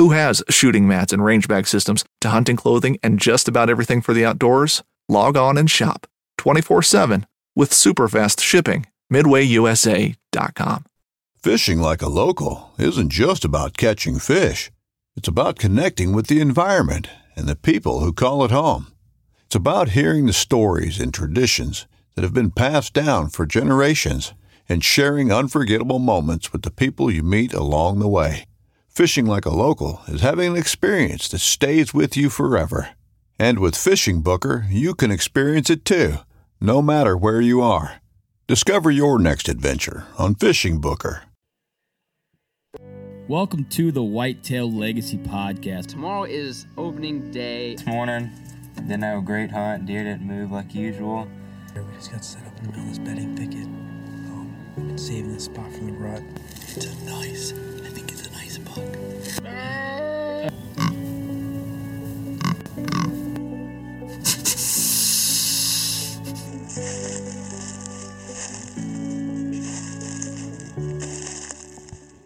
Who has shooting mats and range bag systems to hunting clothing and just about everything for the outdoors? Log on and shop 24 7 with super fast shipping. MidwayUSA.com. Fishing like a local isn't just about catching fish, it's about connecting with the environment and the people who call it home. It's about hearing the stories and traditions that have been passed down for generations and sharing unforgettable moments with the people you meet along the way. Fishing like a local is having an experience that stays with you forever. And with FishingBooker, you can experience it too, no matter where you are. Discover your next adventure on FishingBooker. Welcome to the Whitetail Legacy Podcast. Tomorrow is opening day. This morning, didn't have a great hunt. Deer didn't move like usual. We just got set up in the middle of this bedding thicket. Um, we've been saving this spot from the rut. It's a nice, I think it's a nice buck.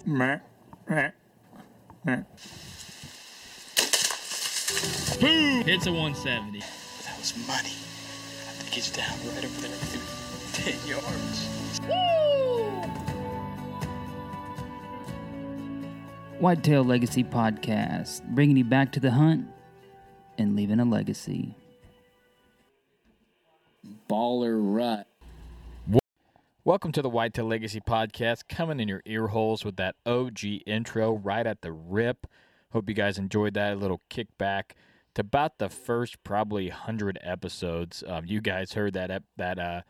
Meh, meh, meh. Hits a 170. That was money. I think it's down right over there, 10 yards. Whitetail Legacy Podcast, bringing you back to the hunt and leaving a legacy. Baller rut. Welcome to the Whitetail Legacy Podcast, coming in your ear holes with that OG intro right at the rip. Hope you guys enjoyed that little kickback to about the first probably hundred episodes. Um, you guys heard that ep- that uh,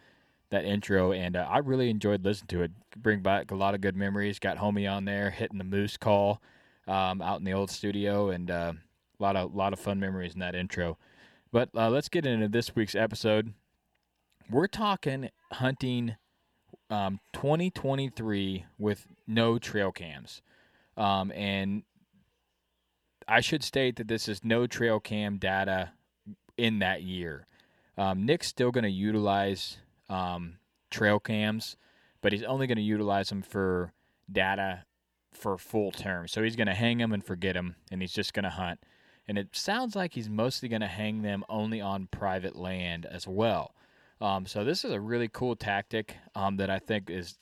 that intro, and uh, I really enjoyed listening to it. Bring back a lot of good memories. Got homie on there hitting the moose call um, out in the old studio, and uh, a lot of lot of fun memories in that intro. But uh, let's get into this week's episode. We're talking hunting um, 2023 with no trail cams. Um, and I should state that this is no trail cam data in that year. Um, Nick's still going to utilize um, trail cams, but he's only going to utilize them for data for full term. So he's going to hang them and forget them, and he's just going to hunt. And it sounds like he's mostly going to hang them only on private land as well. Um, so this is a really cool tactic um, that I think is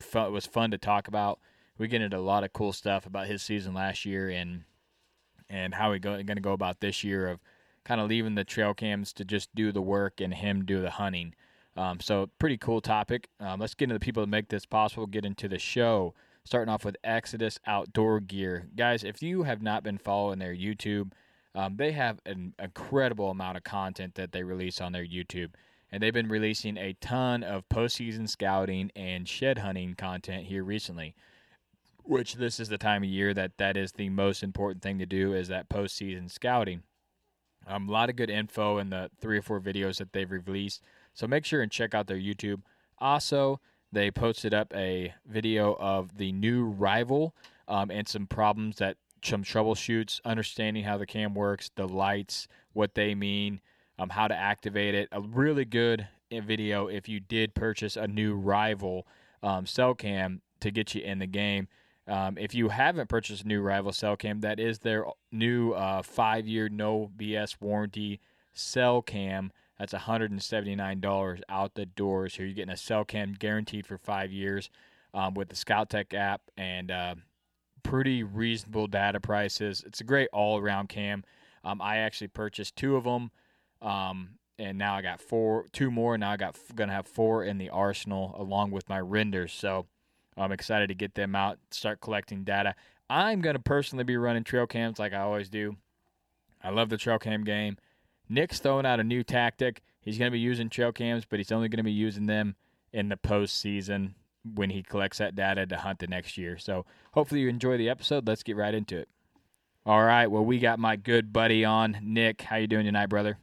fun, was fun to talk about. We get into a lot of cool stuff about his season last year and and how go going to go about this year of kind of leaving the trail cams to just do the work and him do the hunting. Um, so pretty cool topic. Um, let's get into the people that make this possible. Get into the show. Starting off with Exodus Outdoor Gear, guys. If you have not been following their YouTube, um, they have an incredible amount of content that they release on their YouTube and they've been releasing a ton of postseason scouting and shed hunting content here recently. Which this is the time of year that that is the most important thing to do is that postseason scouting. Um, a lot of good info in the three or four videos that they've released, so make sure and check out their YouTube. Also, they posted up a video of the new rival um, and some problems that some troubleshoots, understanding how the cam works, the lights, what they mean, um, how to activate it. A really good uh, video if you did purchase a new rival um, cell cam to get you in the game. Um, if you haven't purchased a new rival cell cam, that is their new uh, five year no BS warranty cell cam. That's $179 out the door. So you're getting a cell cam guaranteed for five years um, with the Scout Tech app and uh, pretty reasonable data prices. It's a great all around cam. Um, I actually purchased two of them. Um, and now I got four, two more. Now I got gonna have four in the arsenal along with my renders. So I'm excited to get them out, start collecting data. I'm gonna personally be running trail cams like I always do. I love the trail cam game. Nick's throwing out a new tactic. He's gonna be using trail cams, but he's only gonna be using them in the postseason when he collects that data to hunt the next year. So hopefully you enjoy the episode. Let's get right into it. All right. Well, we got my good buddy on, Nick. How you doing tonight, brother?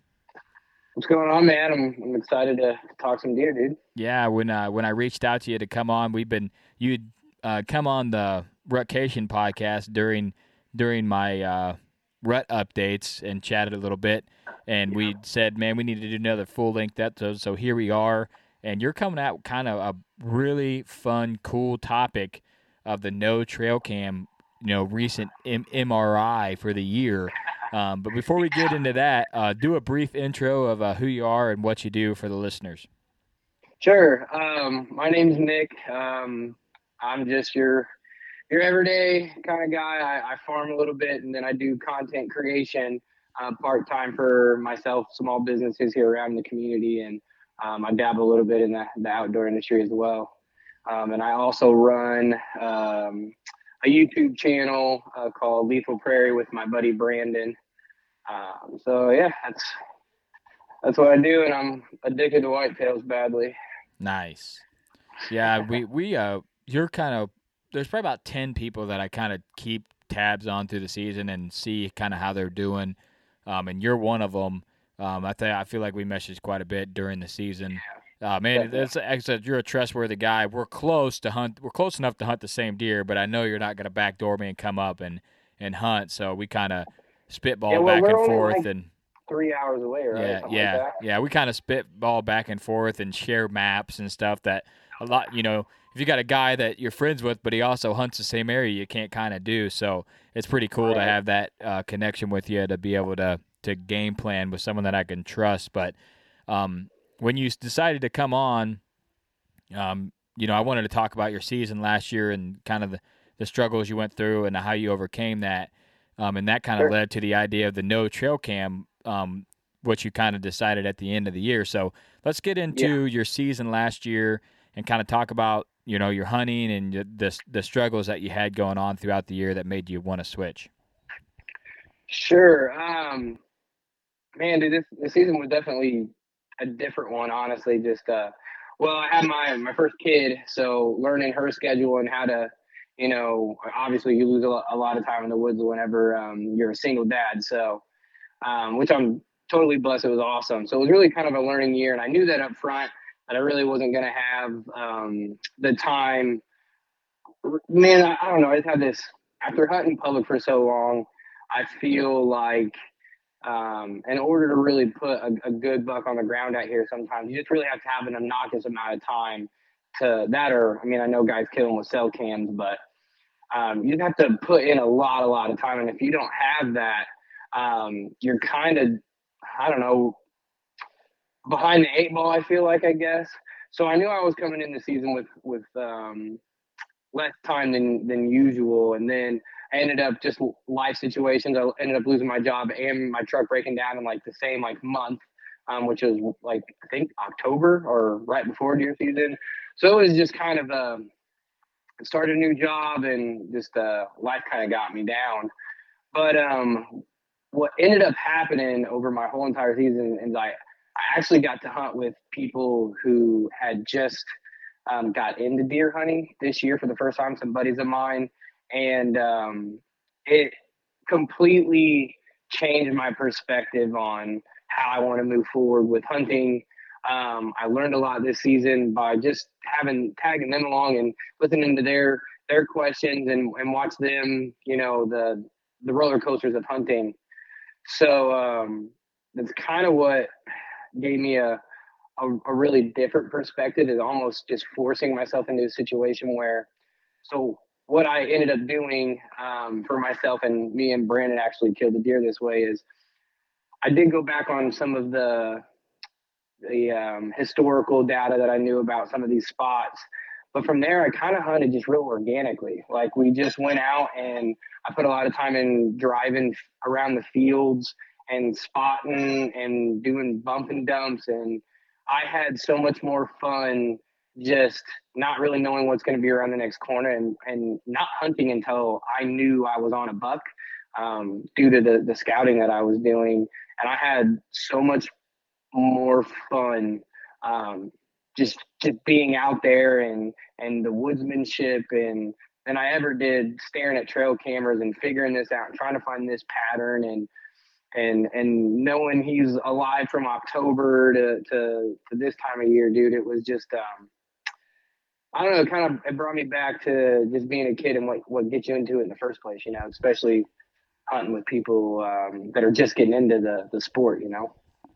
What's going on, man? I'm, I'm excited to talk some deer, dude. Yeah, when uh, when I reached out to you to come on, we've been you'd uh, come on the Rutcation podcast during during my uh, rut updates and chatted a little bit, and we said, man, we need to do another full length episode. So here we are, and you're coming out kind of a really fun, cool topic of the no trail cam, you know, recent M- MRI for the year. Um, but before we get into that, uh, do a brief intro of uh, who you are and what you do for the listeners. Sure. Um, my name's Nick. Um, I'm just your your everyday kind of guy. I, I, farm a little bit, and then I do content creation uh, part time for myself, small businesses here around the community, and um, I dabble a little bit in the, the outdoor industry as well. Um, and I also run um, a YouTube channel uh, called Lethal Prairie with my buddy Brandon. Um, so yeah, that's that's what I do, and I'm addicted to whitetails badly. Nice. Yeah, we we uh, you're kind of there's probably about ten people that I kind of keep tabs on through the season and see kind of how they're doing, um, and you're one of them. Um, I think I feel like we messaged quite a bit during the season. Uh, man, it's, it's, you're a trustworthy guy. We're close to hunt. We're close enough to hunt the same deer, but I know you're not going to backdoor me and come up and and hunt. So we kind of spitball yeah, well, back and forth like and three hours away, right? Yeah, Something yeah, like yeah. We kind of spitball back and forth and share maps and stuff. That a lot, you know, if you got a guy that you're friends with, but he also hunts the same area, you can't kind of do. So it's pretty cool right. to have that uh, connection with you to be able to to game plan with someone that I can trust. But um, when you decided to come on um, you know, I wanted to talk about your season last year and kind of the, the struggles you went through and how you overcame that. Um, and that kind of sure. led to the idea of the no trail cam, um, which you kind of decided at the end of the year. So let's get into yeah. your season last year and kind of talk about, you know, your hunting and the, the struggles that you had going on throughout the year that made you want to switch. Sure. Um, man, dude, this, this season was definitely a different one, honestly. Just, uh, well, I had my my first kid, so learning her schedule and how to, you know, obviously you lose a, lot of time in the woods whenever um, you're a single dad. So, um, which I'm totally blessed. It was awesome. So it was really kind of a learning year, and I knew that up front that I really wasn't going to have um, the time. Man, I, I don't know. I just had this after hunting public for so long. I feel like um, in order to really put a, a, good buck on the ground out here, sometimes you just really have to have an obnoxious amount of time to that. Or, I mean, I know guys kill them with cell cams, but um, you have to put in a lot, a lot of time. And if you don't have that, um, you're kind of, I don't know, behind the eight ball. I feel like, I guess. So I knew I was coming in the season with with um, less time than than usual, and then I ended up just life situations. I ended up losing my job and my truck breaking down in like the same like month, um, which was like I think October or right before deer season. So it was just kind of a um, started a new job and just uh, life kind of got me down. But um, what ended up happening over my whole entire season is I I actually got to hunt with people who had just um, got into deer hunting this year for the first time. Some buddies of mine and um, it completely changed my perspective on how I want to move forward with hunting. Um, I learned a lot this season by just having tagging them along and listening to their their questions and, and watch them, you know, the the roller coasters of hunting. So um, that's kind of what gave me a, a, a really different perspective is almost just forcing myself into a situation where so what I ended up doing um, for myself and me and Brandon actually killed the deer this way is I did go back on some of the the um, historical data that I knew about some of these spots. But from there, I kind of hunted just real organically. Like we just went out and I put a lot of time in driving around the fields and spotting and doing bump and dumps. And I had so much more fun just not really knowing what's going to be around the next corner and, and not hunting until I knew I was on a buck um, due to the, the scouting that I was doing. And I had so much more fun um, just just being out there and and the woodsmanship and than I ever did staring at trail cameras and figuring this out and trying to find this pattern and and and knowing he's alive from October to to, to this time of year, dude. It was just um, I don't know, it kind of it brought me back to just being a kid and what what gets you into it in the first place, you know, especially hunting with people um, that are just getting into the the sport, you know.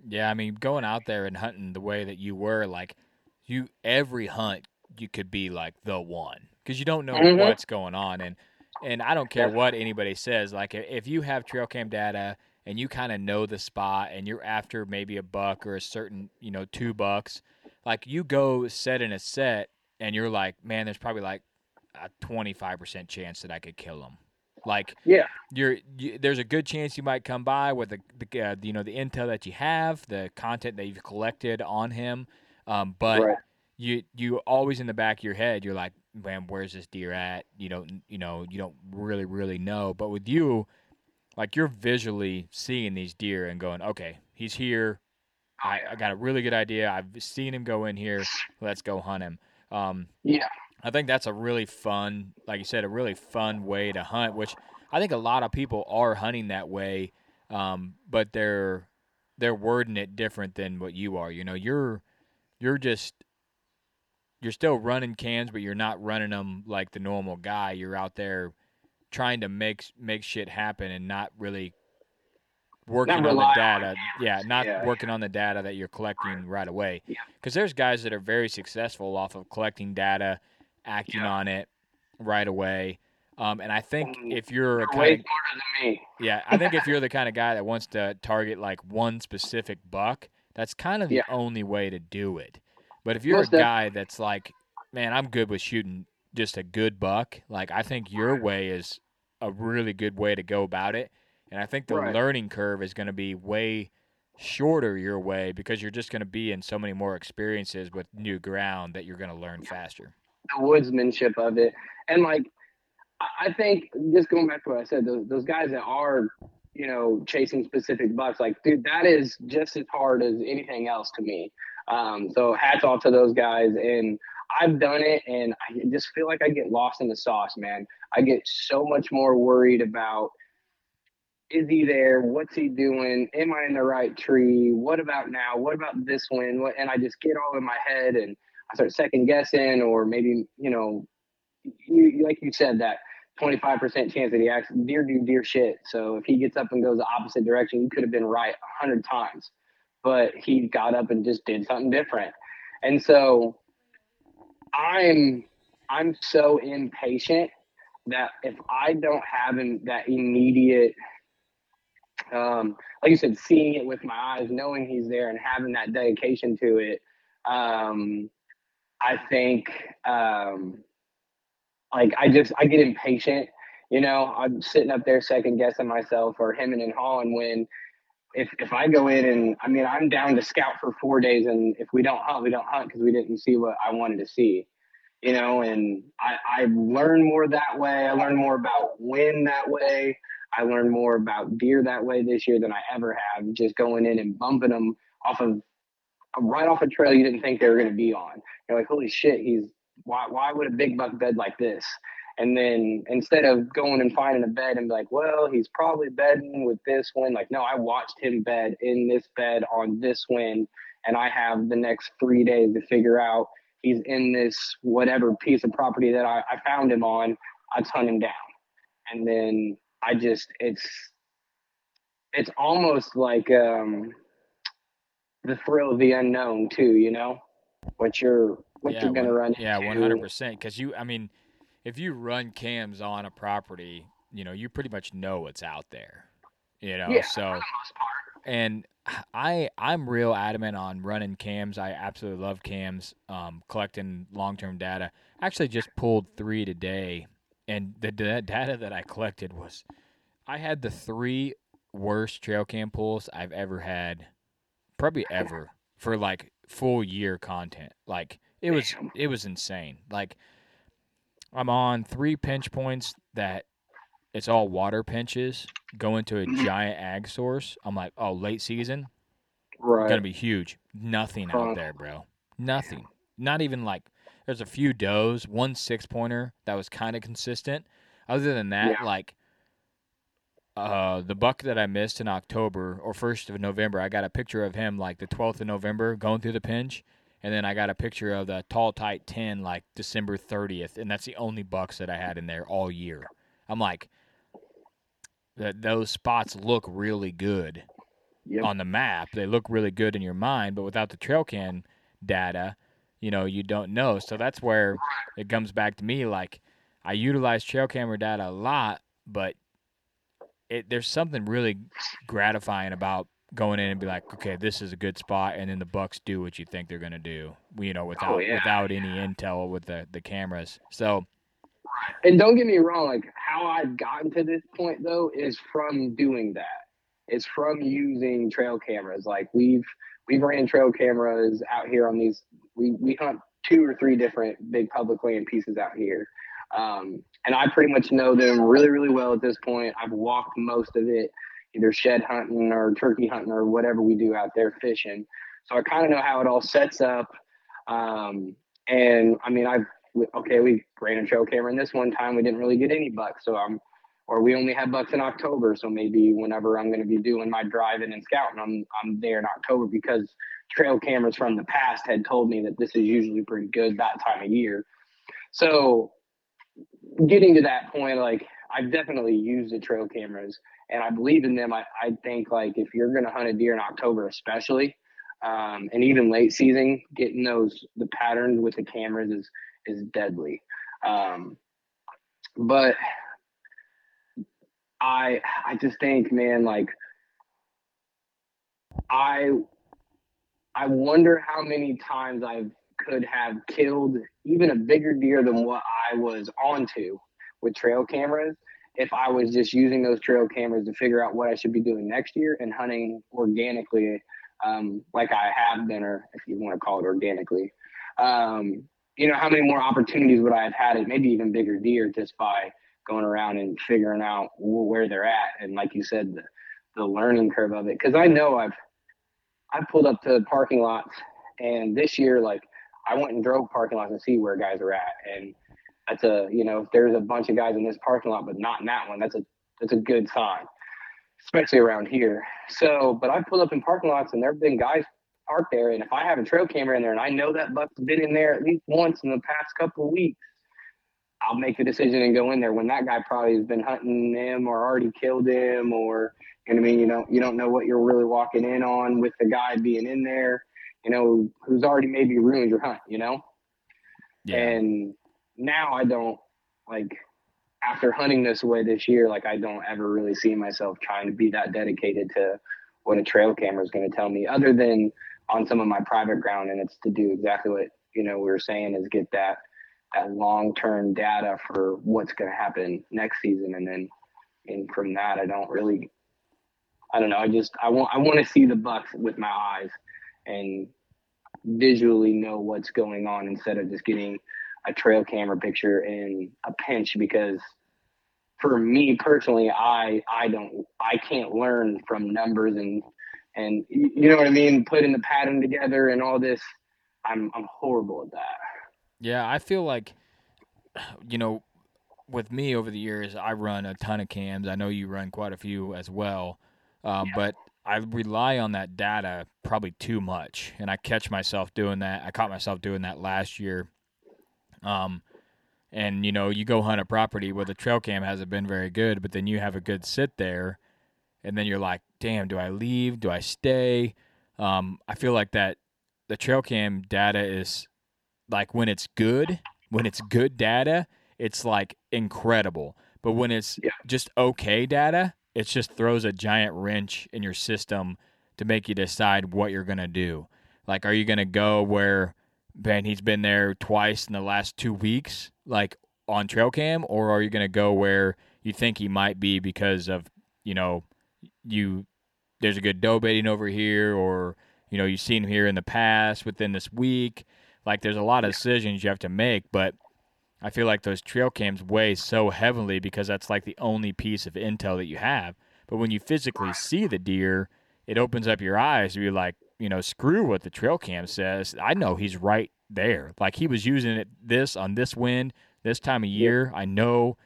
Yeah, I mean, going out there and hunting the way that you were, like you every hunt you could be like the one because you don't know Mhm. what's going on and and I don't care what anybody says. Like if you have trail cam data and you kind of know the spot and you're after maybe a buck or a certain you know two bucks, like you go set in a set and you're like, man, there's probably like a 25% chance that I could kill him. Like Yeah. you're you, there's a good chance you might come by with the, the uh, you know the intel that you have, the content that you've collected on him, um, but Right. you you always in the back of your head you're like, man, where's this deer at? You don't you know you don't really really know, but with you, like you're visually seeing these deer and going, okay, he's here. I, I got a really good idea. I've seen him go in here. Let's go hunt him. Um, Yeah. I think that's a really fun, like you said, a really fun way to hunt, which I think a lot of people are hunting that way, um, but they're they're wording it different than what you are. You know, you're you're just you're still running cams, but you're not running them like the normal guy. You're out there trying to make make shit happen and not really working on the rely on data. Yeah, not Yeah. working on the data that you're collecting right away. Yeah. Because there's guys that are very successful off of collecting data, acting on it right away. Um, and I think if you're a way kind of, smarter than me. yeah, I think if you're the kind of guy that wants to target like one specific buck, that's kind of the Yeah. only way to do it. But if you're Most a guy that's like, man, I'm good with shooting just a good buck, like I think your way is a really good way to go about it. And I think the Right. learning curve is going to be way shorter your way because you're just going to be in so many more experiences with new ground that you're going to learn faster. the woodsmanship of it. And like, I- I think just going back to what I said, those, those guys that are, you know, chasing specific bucks, like, dude, that is just as hard as anything else to me. Um, so hats off to those guys. And I've done it and I just feel like I get lost in the sauce, man. I get so much more worried about is he there? What's he doing? Am I in the right tree? What about now? What about this one? What, and I just get all in my head and I start second guessing, or maybe you know, you, like you said that 25% chance that he acts deer do deer shit. So if he gets up and goes the opposite direction, you could have been right a hundred times, but he got up and just did something different. And so I'm I'm so impatient that if I don't have an, that immediate um, like you said, seeing it with my eyes, knowing he's there, and having that dedication to it, um, I think, um, like I just I get impatient. You know, I'm sitting up there second guessing myself or hemming and hawing when. If, if I go in and I mean I'm down to scout for four days and if we don't hunt we don't hunt because we didn't see what I wanted to see, you know and I I learn more that way I learn more about wind that way I learned more about deer that way this year than I ever have. Just going in and bumping them off of right off a trail you didn't think they were going to be on. You're like, holy shit, he's why? Why would a big buck bed like this? And then instead of going and finding a bed and be like, well, he's probably bedding with this one. Like, no, I watched him bed in this bed on this wind, and I have the next three days to figure out he's in this whatever piece of property that I, I found him on. I'd hunt him down, and then I just it's it's almost like um the thrill of the unknown too. You know, what you're what yeah, you're gonna one- run. Yeah, into. one hundred percent. Because you, I mean, if you run cams on a property, you know, you pretty much know what's out there. You know, Yeah, so and I I'm real adamant on running cams. I absolutely love cams. Um, collecting long term data. Actually, just pulled three today, and the da- data that I collected was, I had the three worst trail cam pulls I've ever had, probably ever for like full year content. Like it was it was insane. Like I'm on three pinch points that it's all water pinches going to a giant ag source. I'm like, oh, late season, Right. gonna be huge. Nothing Huh. out there, bro. Nothing. Not even like there's a few does, one six pointer that was kind of consistent. Other than that, Yeah. like uh the buck that I missed in October or first of November, I got a picture of him like the twelfth of November going through the pinch. And then I got a picture of the tall tight ten like December thirtieth, and that's the only bucks that I had in there all year. I'm like that those spots look really good Yep. on the map. They look really good in your mind, but without the trail cam data, you know, you don't know. So that's where it comes back to me. Like I utilize trail camera data a lot, but it there's something really gratifying about going in and be like, okay, this is a good spot, and then the Bucks do what you think they're gonna do. You know, without Oh, yeah. without any intel with the the cameras. So And don't get me wrong, like how I've gotten to this point though is from doing that. It's from using trail cameras. Like we've we've ran trail cameras out here on these. We we hunt two or three different big public land pieces out here, um, and I pretty much know them really really well at this point. I've walked most of it, either shed hunting or turkey hunting or whatever we do out there fishing. So I kind of know how it all sets up. Um, and I mean, I've okay, we ran a trail camera, and this one time we didn't really get any bucks, so I'm, or we only had bucks in October, so maybe whenever I'm going to be doing my driving and scouting, I'm I'm there in October because trail cameras from the past had told me that this is usually pretty good that time of year. So getting to that point, like I've definitely used the trail cameras and I believe in them. I, I think like if you're going to hunt a deer in October, especially, um, and even late season, getting those the patterns with the cameras is is deadly. Um, but I I just think, man, like I I wonder how many times I could have killed even a bigger deer than what I was onto with trail cameras if I was just using those trail cameras to figure out what I should be doing next year and hunting organically, um, like I have been, or if you want to call it organically. Um, you know, how many more opportunities would I have had at maybe even bigger deer just by going around and figuring out where they're at? And like you said, the, the learning curve of it. Cause I know I've, I've pulled up to parking lots and this year, like I went and drove parking lots and see where guys are at. And that's a, you know, if there's a bunch of guys in this parking lot, but not in that one, that's a, that's a good sign, especially around here. So, but I pulled up in parking lots and there've been guys parked there. And if I have a trail camera in there and I know that buck's been in there at least once in the past couple of weeks, I'll make the decision and go in there when that guy probably has been hunting him or already killed him or you know what I mean, you know, you don't know what you're really walking in on with the guy being in there, you know, who's already maybe ruined your hunt, you know? yeah. And now I don't like after hunting this way this year, like I don't ever really see myself trying to be that dedicated to what a trail camera is going to tell me, other than on some of my private ground, and it's to do exactly what you know we were saying is get that that long term data for what's going to happen next season, and then and from that I don't really, I don't know, I just I want I want to see the bucks with my eyes and visually know what's going on instead of just getting a trail camera picture in a pinch because for me personally i i don't i can't learn from numbers and and you know what i mean putting the pattern together and all this i'm i'm horrible at that Yeah, I feel like, you know, with me over the years, I run a ton of cams. I know you run quite a few as well, um, but I rely on that data probably too much, and I catch myself doing that. I caught myself doing that last year. Um, and you know, you go hunt a property where the trail cam hasn't been very good, but then you have a good sit there, and then you're like, "Damn, do I leave? Do I stay?" Um, I feel like that the trail cam data is like when it's good, when it's good data, it's like incredible. But when it's Yeah. just okay data, it just throws a giant wrench in your system to make you decide what you're gonna do. Like, are you gonna go where Ben he's been there twice in the last two weeks, like on trail cam, or are you gonna go where you think he might be because of you know you there's a good doe baiting over here, or you know you've seen him here in the past within this week. Like, there's a lot of decisions you have to make, but I feel like those trail cams weigh so heavily because that's like the only piece of intel that you have. But when you physically see the deer, it opens up your eyes to be like, you know, screw what the trail cam says. I know he's right there. Like he was using it this on this wind, this time of year. I know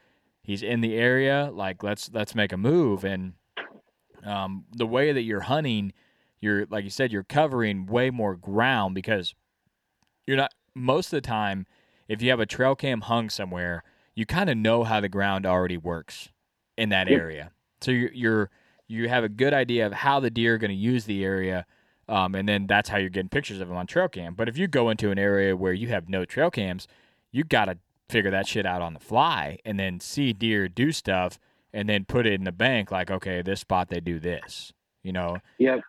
he's in the area. Like let's let's make a move. And um, the way that you're hunting, you're like you said, you're covering way more ground because you're not most of the time if you have a trail cam hung somewhere, you kind of know how the ground already works in that area. So you're, you're you have a good idea of how the deer are going to use the area, um, and then that's how you're getting pictures of them on trail cam. But if you go into an area where you have no trail cams, you got to figure that shit out on the fly, and then see deer do stuff, and then put it in the bank. Like, okay, this spot they do this, you know, Yep.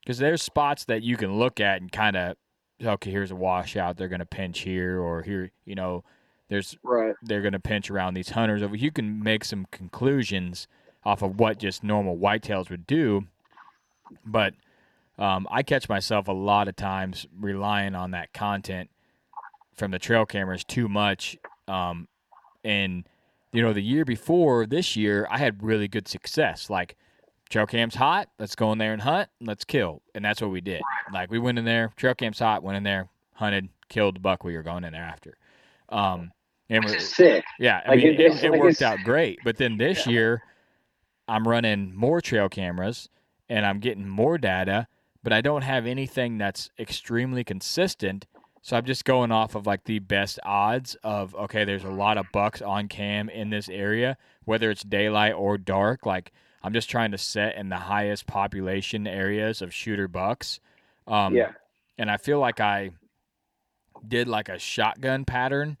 because there's spots that you can look at and kind of okay here's a washout they're going to pinch here or here you know there's Right. they're going to pinch around these hunters over you can make some conclusions off of what just normal whitetails would do but um, i catch myself a lot of times relying on that content from the trail cameras too much. Um, and you know the year before this year i had really good success. Like trail cam's hot let's go in there and hunt let's kill. And that's what we did. Like we went in there trail cam's hot went in there hunted killed the buck we were going in there after. Um and Which sick. yeah i Like, mean it- it, it like worked out great. But then this year i'm running more trail cameras and i'm getting more data but i don't have anything that's extremely consistent so i'm just going off of like the best odds of okay there's a lot of bucks on cam in this area whether it's daylight or dark like i'm just trying to set in the highest population areas of shooter bucks um, Yeah. and i feel like i did like a shotgun pattern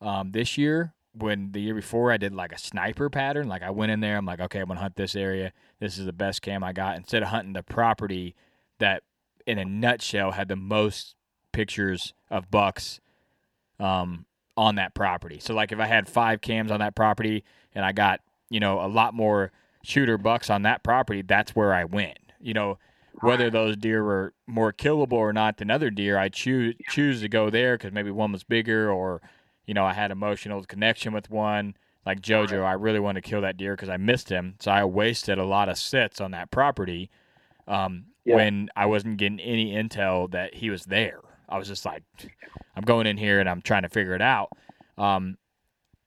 um, this year when the year before I did like a sniper pattern. Like I went in there, I'm like, okay, I'm gonna hunt this area. This is the best cam I got. Instead of hunting the property that, in a nutshell, had the most pictures of bucks um, on that property. So like if I had five cams on that property and I got you know a lot more shooter bucks on that property, that's where I went. You know. Whether those deer were more killable or not than other deer, I choose choose to go there because maybe one was bigger, or you know I had emotional connection with one. Like JoJo, I really wanted to kill that deer because I missed him, so I wasted a lot of sits on that property um, Yeah. when I wasn't getting any intel that he was there. I was just like, I'm going in here and I'm trying to figure it out. Um,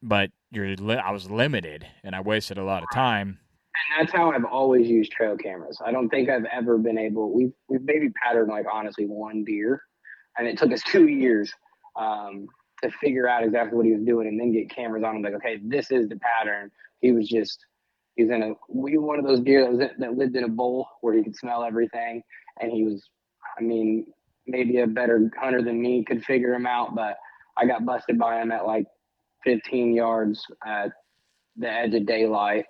but you're li- I was limited and I wasted a lot of time. And that's how I've always used trail cameras. I don't think I've ever been able. We've we've maybe patterned like honestly one deer, and it took us two years um, to figure out exactly what he was doing, and then get cameras on him. Like, okay, this is the pattern. He was just he was in a we one of those deer that was in, that lived in a bowl where he could smell everything, and he was, I mean, maybe a better hunter than me could figure him out, but I got busted by him at like 15 yards at the edge of daylight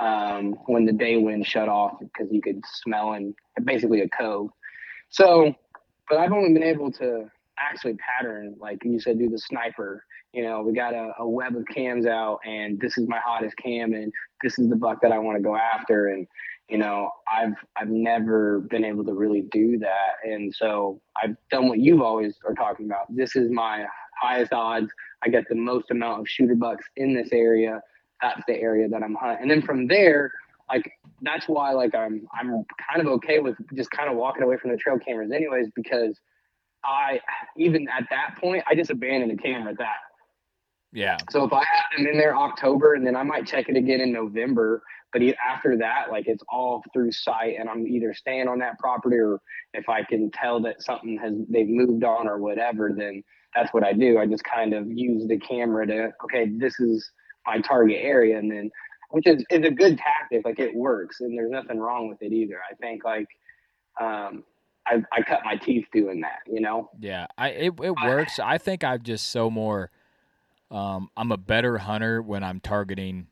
um, when the day wind shut off because you could smell in basically a cove. So, but I've only been able to actually pattern, like you said, do the sniper. You know, we got a, a web of cams out, and this is my hottest cam, and this is the buck that I want to go after. And you know, I've I've never been able to really do that, and so I've done what you've always are talking about. This is my highest odds. I get the most amount of shooter bucks in this area that's the area that I'm hunting. And then from there, like that's why like I'm I'm kind of okay with just kind of walking away from the trail cameras anyways, because I even at that point I just abandoned the camera at that. Yeah. So if I have them in there October and then I might check it again in November, but after that, like it's all through sight and I'm either staying on that property or if I can tell that something has they've moved on or whatever, then that's what I do. I just kind of use the camera to okay, this is my target area and then which is, is a good tactic like it works and there's nothing wrong with it either i think like um, I, I cut my teeth doing that, you know? Yeah, I it, it works. I think I'm just so more. Um, I'm a better hunter when I'm targeting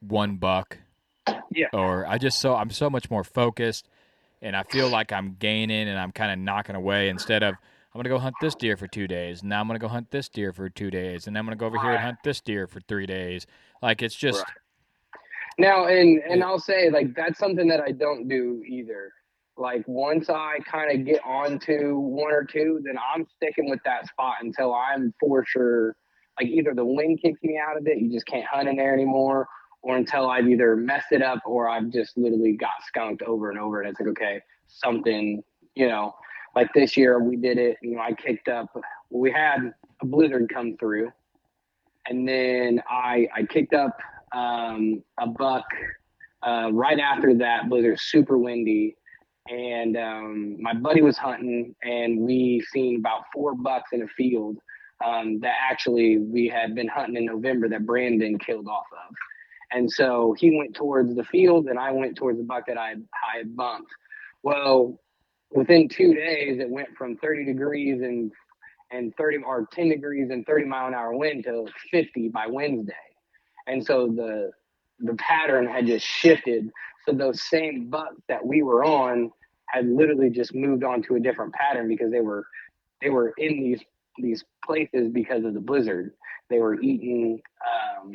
one buck. Yeah. Or I just so I'm so much more focused, and I feel like I'm gaining and I'm kind of knocking away instead of I'm gonna go hunt this deer for two days. Now I'm gonna go hunt this deer for two days, and then I'm gonna go over here and hunt this deer for three days. Like it's just. Right. Now, and and I'll say like that's something that I don't do either. Like once I kind of get onto one or two, then I'm sticking with that spot until I'm for sure. Like either the wind kicks me out of it, you just can't hunt in there anymore, or until I've either messed it up or I've just literally got skunked over and over, and it's like okay, something, you know, like this year we did it. You know, I kicked up. We had a blizzard come through, and then I I kicked up um, a buck uh, right after that blizzard, super windy and um, my buddy was hunting, and we seen about four bucks in a field um, that actually we had been hunting in November that Brandon killed off of. And so he went towards the field, and I went towards the buck that I, I bumped. Well, within two days, it went from 30 degrees and and 30 or 10 degrees and 30 mile an hour wind to 50 by Wednesday. And so the the pattern had just shifted. So those same bucks that we were on had literally just moved on to a different pattern because they were they were in these these places because of the blizzard. They were eating um,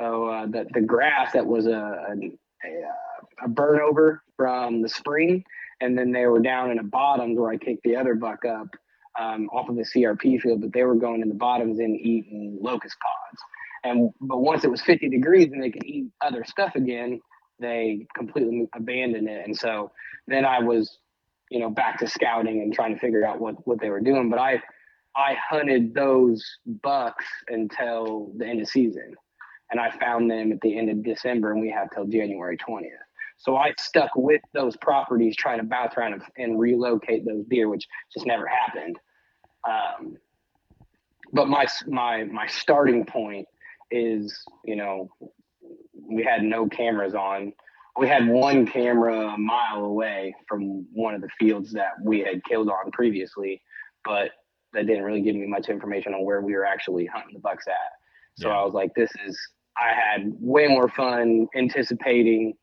oh uh, the the grass that was a a, a burn over from the spring, and then they were down in the bottoms where I kicked the other buck up um, off of the CRP field, but they were going in the bottoms and eating locust pods. And but once it was 50 degrees and they could eat other stuff again, they completely abandoned it. And so then I was, you know, back to scouting and trying to figure out what, what they were doing. But I, I hunted those bucks until the end of season. And I found them at the end of December and we have till January 20th. So I stuck with those properties trying to bounce around and, and relocate those deer, which just never happened. Um, but my, my, my starting point is, you know, we had no cameras on. We had one camera a mile away from one of the fields that we had killed on previously, but that didn't really give me much information on where we were actually hunting the bucks at. So yeah. I was like, this is, I had way more fun anticipating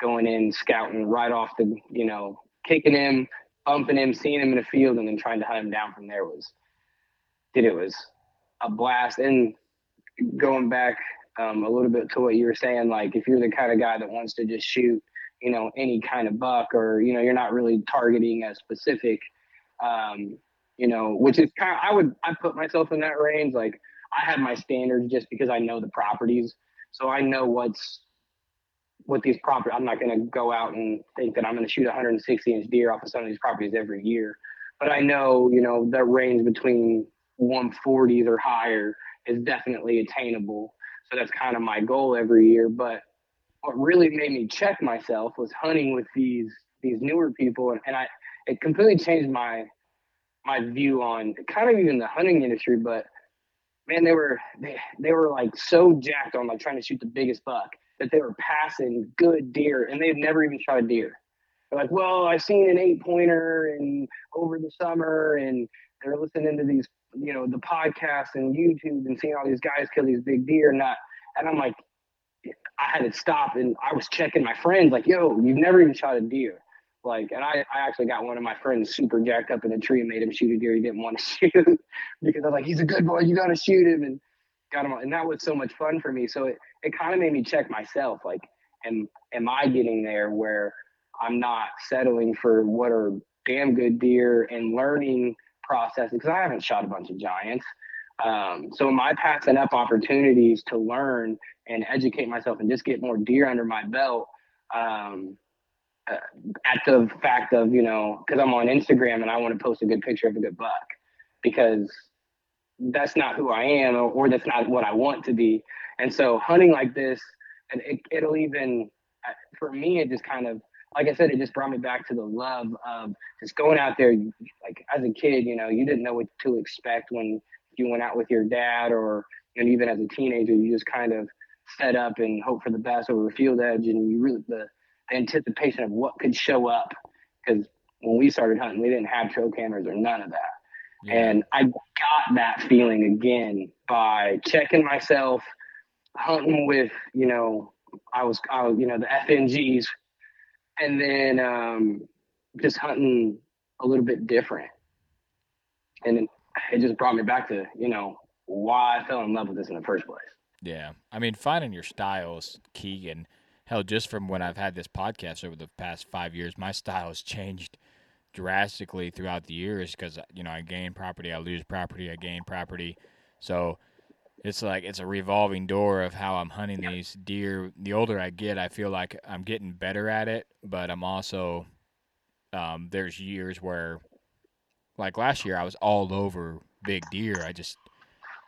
going in, scouting right off the, you know, kicking him, bumping him, seeing him in the field, and then trying to hunt him down from there was, did it was a blast. And going back um, a little bit to what you were saying. Like if you're the kind of guy that wants to just shoot, you know, any kind of buck, or you know, you're not really targeting a specific, um, you know, which is kind of I would I put myself in that range. Like I have my standards just because I know the properties, so I know what's what these properties. I'm not going to go out and think that I'm going to shoot 160 inch deer off of some of these properties every year, but I know you know the range between 140s or higher is definitely attainable so that's kind of my goal every year. But what really made me check myself was hunting with these these newer people, and, and I it completely changed my my view on kind of even the hunting industry. But man, they were they, they were like so jacked on like trying to shoot the biggest buck that they were passing good deer, and they've never even shot a deer. They're like, well, I've seen an eight pointer and over the summer, and they're listening to these you know the podcast and YouTube and seeing all these guys kill these big deer and not and I'm like I had to stop and I was checking my friends like yo you've never even shot a deer. Like and I, I actually got one of my friends super jacked up in a tree and made him shoot a deer he didn't want to shoot because I was like he's a good boy you gotta shoot him. And got him and that was so much fun for me. So it, it kind of made me check myself like am am I getting there where I'm not settling for what are damn good deer and learning process because I haven't shot a bunch of giants. Um, so am I passing up opportunities to learn and educate myself and just get more deer under my belt? Um, uh, at the fact of you know because I'm on Instagram and I want to post a good picture of a good buck because that's not who I am or, or that's not what I want to be. And so hunting like this, and it, it'll even uh, for me it just kind of like I said, it just brought me back to the love of just going out there. Like as a kid, you know, you didn't know what to expect when you went out with your dad, or and even as a teenager, you just kind of set up and hope for the best over a field edge, and you really the, the anticipation of what could show up because when we started hunting, we didn't have trail cameras or none of that. Yeah. And I got that feeling again by checking myself, hunting with, you know, I was, I was you know, the FNGs, and then um, just hunting a little bit different. And it just brought me back to, you know, why I fell in love with this in the first place. Yeah. I mean, finding your style is key. And hell, just from when I've had this podcast over the past five years, my style has changed drastically throughout the years because, you know, I gain property, I lose property, I gain property. So it's like it's a revolving door of how I'm hunting these deer. The older I get, I feel like I'm getting better at it, but I'm also, um, there's years where, like last year, I was all over big deer. I just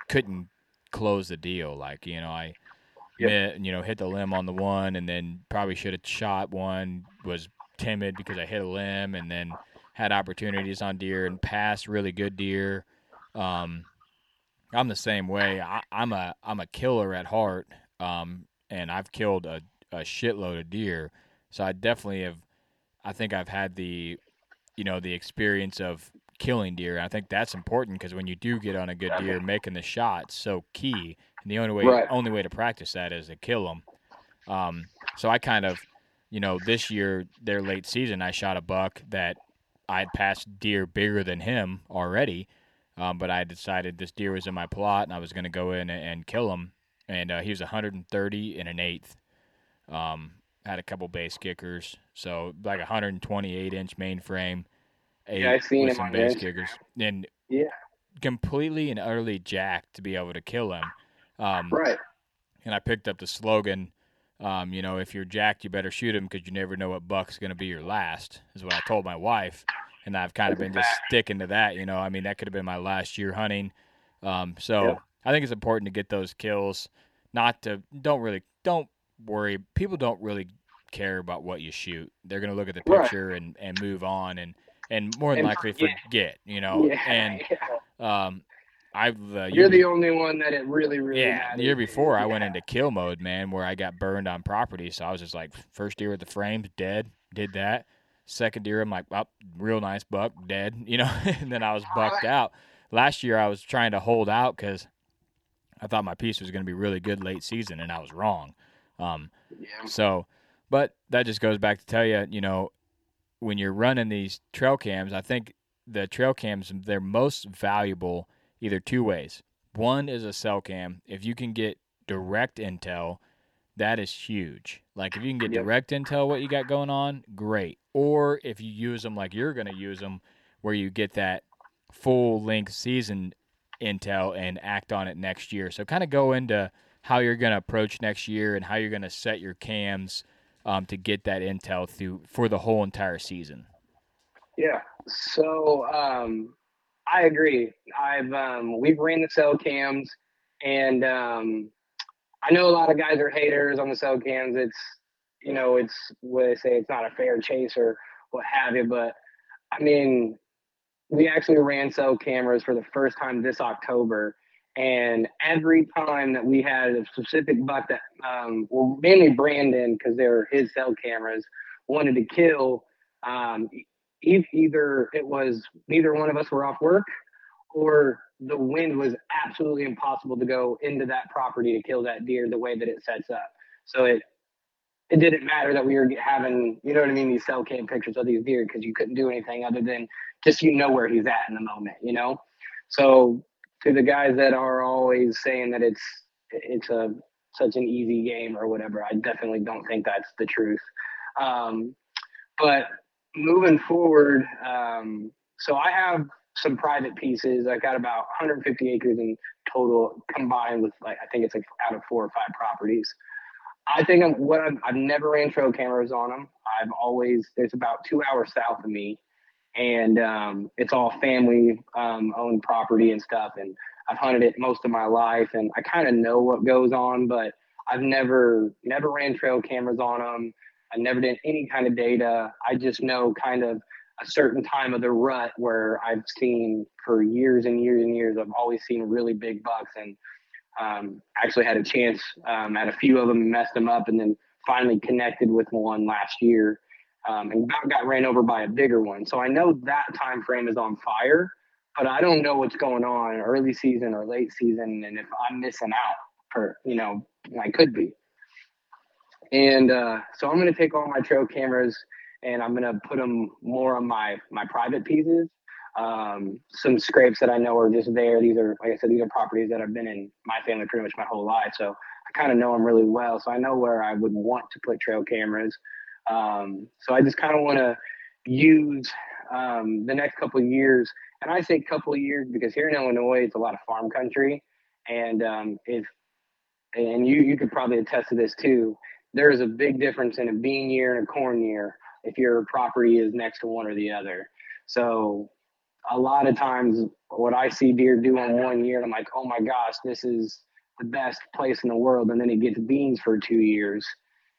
couldn't close the deal. Like you know, I yep. you know hit the limb on the one, and then probably should have shot one. Was timid because I hit a limb, and then had opportunities on deer and passed really good deer. Um, I'm the same way. I, am a I'm a killer at heart, um, and I've killed a, a shitload of deer. So I definitely have. I think I've had the, you know, the experience of killing deer. I think that's important because when you do get on a good deer, making the shot so key. And the only way right. only way to practice that is to kill them. Um, so I kind of, you know, this year their late season, I shot a buck that I'd passed deer bigger than him already, um, but I decided this deer was in my plot and I was going to go in and, and, kill him. And uh, he was 130 and an eighth. Um, had a couple base kickers, so like 128 inch mainframe eight yeah, I've seen with some base kickers, and yeah, completely and utterly jacked to be able to kill him. Um, right. And I picked up the slogan, um, you know, if you're jacked, you better shoot him because you never know what buck's going to be your last. Is what I told my wife, and I've kind of been just sticking to that. You know, I mean, that could have been my last year hunting. Um, so yeah. I think it's important to get those kills. Not to don't really don't worry. People don't really care about what you shoot. They're going to look at the picture right. and and move on and and more than and likely forget. forget. You know, yeah, and yeah. um, I've uh, you're the only one that it really really yeah. The year before, I went into kill mode, man, where I got burned on property. So I was just like, first year with the frames dead, did that. Second deer, I'm like, oh, real nice buck, dead. You know, and then I was bucked out. Last year, I was trying to hold out because I thought my piece was going to be really good late season, and I was wrong. Um, yeah. So, but that just goes back to tell you, you know, when you're running these trail cams, I think the trail cams they're most valuable either two ways. One is a cell cam. If you can get direct intel, that is huge. Like if you can get yep. direct intel what you got going on, great. Or if you use them like you're going to use them where you get that full length season intel and act on it next year. So kind of go into how you're going to approach next year and how you're going to set your cams um, to get that intel through for the whole entire season. Yeah. So um, I agree. I've um, we've ran the cell cams, and um, I know a lot of guys are haters on the cell cams. It's you know it's what they say it's not a fair chase or what have you. But I mean, we actually ran cell cameras for the first time this October, and every time that we had a specific buck that, um, well, mainly Brandon, because they were his cell cameras, wanted to kill, um, either it was neither one of us were off work or the wind was absolutely impossible to go into that property to kill that deer the way that it sets up. So it it didn't matter that we were having, you know what I mean, these cell cam pictures of these deer because you couldn't do anything other than just you know where he's at in the moment, you know. So to the guys that are always saying that it's it's a such an easy game or whatever. I definitely don't think that's the truth. Um, but moving forward, um, so I have some private pieces. I got about 150 acres in total combined with like I think it's like out of four or five properties. I think I'm what i have never ran trail cameras on them. I've always there's about two hours south of me and um, it's all family um, owned property and stuff. And I've hunted it most of my life, and I kind of know what goes on, but I've never never ran trail cameras on them. I never did any kind of data. I just know kind of a certain time of the rut where I've seen for years and years and years. I've always seen really big bucks, and um, actually had a chance um, at a few of them, messed them up, and then finally connected with one last year um, and about got ran over by a bigger one. So I know that time frame is on fire, but I don't know what's going on early season or late season, and if I'm missing out, or you know, I could be. And uh, so I'm going to take all my trail cameras and I'm going to put them more on my my private pieces. Um, some scrapes that I know are just there. These are, like I said, these are properties that I've been in my family pretty much my whole life. So I kind of know them really well. So I know where I would want to put trail cameras. Um, so I just kind of want to use um, the next couple years. And I say couple years because here in Illinois, it's a lot of farm country. And um, if, and you, you could probably attest to this too, there is a big difference in a bean year and a corn year if your property is next to one or the other. So a lot of times what I see deer do in one year, I'm like, oh my gosh, this is the best place in the world. And then it gets beans for two years.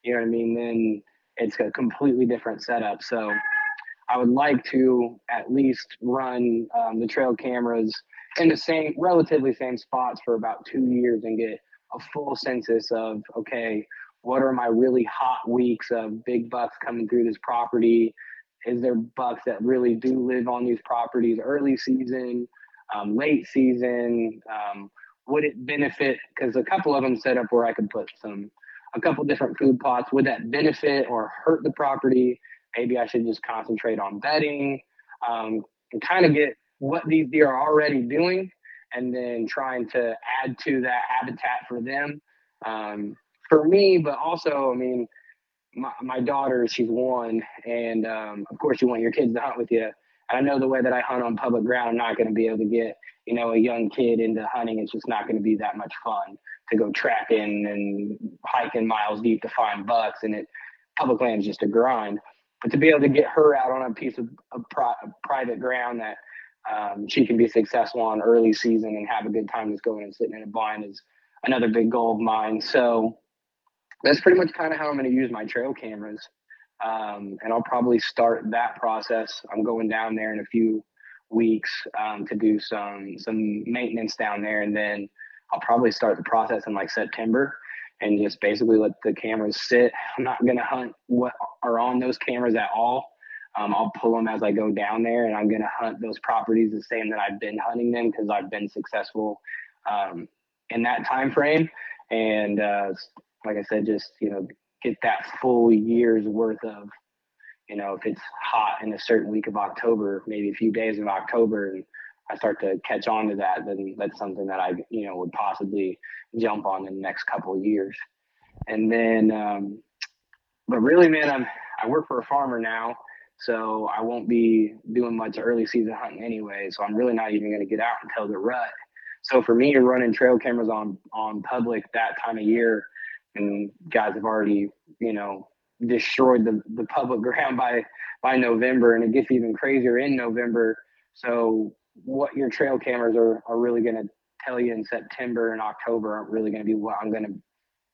You know what I mean? Then it's a completely different setup. So I would like to at least run um, the trail cameras in the same, relatively same spots for about two years and get a full census of, okay, what are my really hot weeks of big bucks coming through this property? Is there bucks that really do live on these properties early season, um, late season? Um, would it benefit? Because a couple of them set up where I could put some, a couple different food plots. Would that benefit or hurt the property? Maybe I should just concentrate on bedding um, and kind of get what these deer are already doing and then trying to add to that habitat for them. Um, for me, but also, I mean, my, my daughter, she's one, and um, of course, you want your kids to hunt with you. And I know the way that I hunt on public ground, I'm not going to be able to get, you know, a young kid into hunting. It's just not going to be that much fun to go tracking and hiking miles deep to find bucks. And it, public land is just a grind. But to be able to get her out on a piece of, of, pri- private ground that um, she can be successful on early season and have a good time just going and sitting in a blind is another big goal of mine. So that's pretty much kind of how I'm going to use my trail cameras. Um, and I'll probably start that process. I'm going down there in a few weeks um, to do some some maintenance down there, and then I'll probably start the process in like September and just basically let the cameras sit. I'm not going to hunt what are on those cameras at all. Um, I'll pull them as I go down there, and I'm going to hunt those properties the same that I've been hunting them because I've been successful um, in that time frame. And uh, like I said, just you know, get that full year's worth of, you know, if it's hot in a certain week of October, maybe a few days of October, and I start to catch on to that, then that's something that I, you know, would possibly jump on in the next couple of years. And then, um, but really, man, I'm I work for a farmer now, so I won't be doing much early season hunting anyway. So I'm really not even going to get out until the rut. So for me, running trail cameras on on public that time of year and guys have already, you know, destroyed the, the public ground by by November, and it gets even crazier in November. So what your trail cameras are are really going to tell you in September and October aren't really going to be what I'm going to,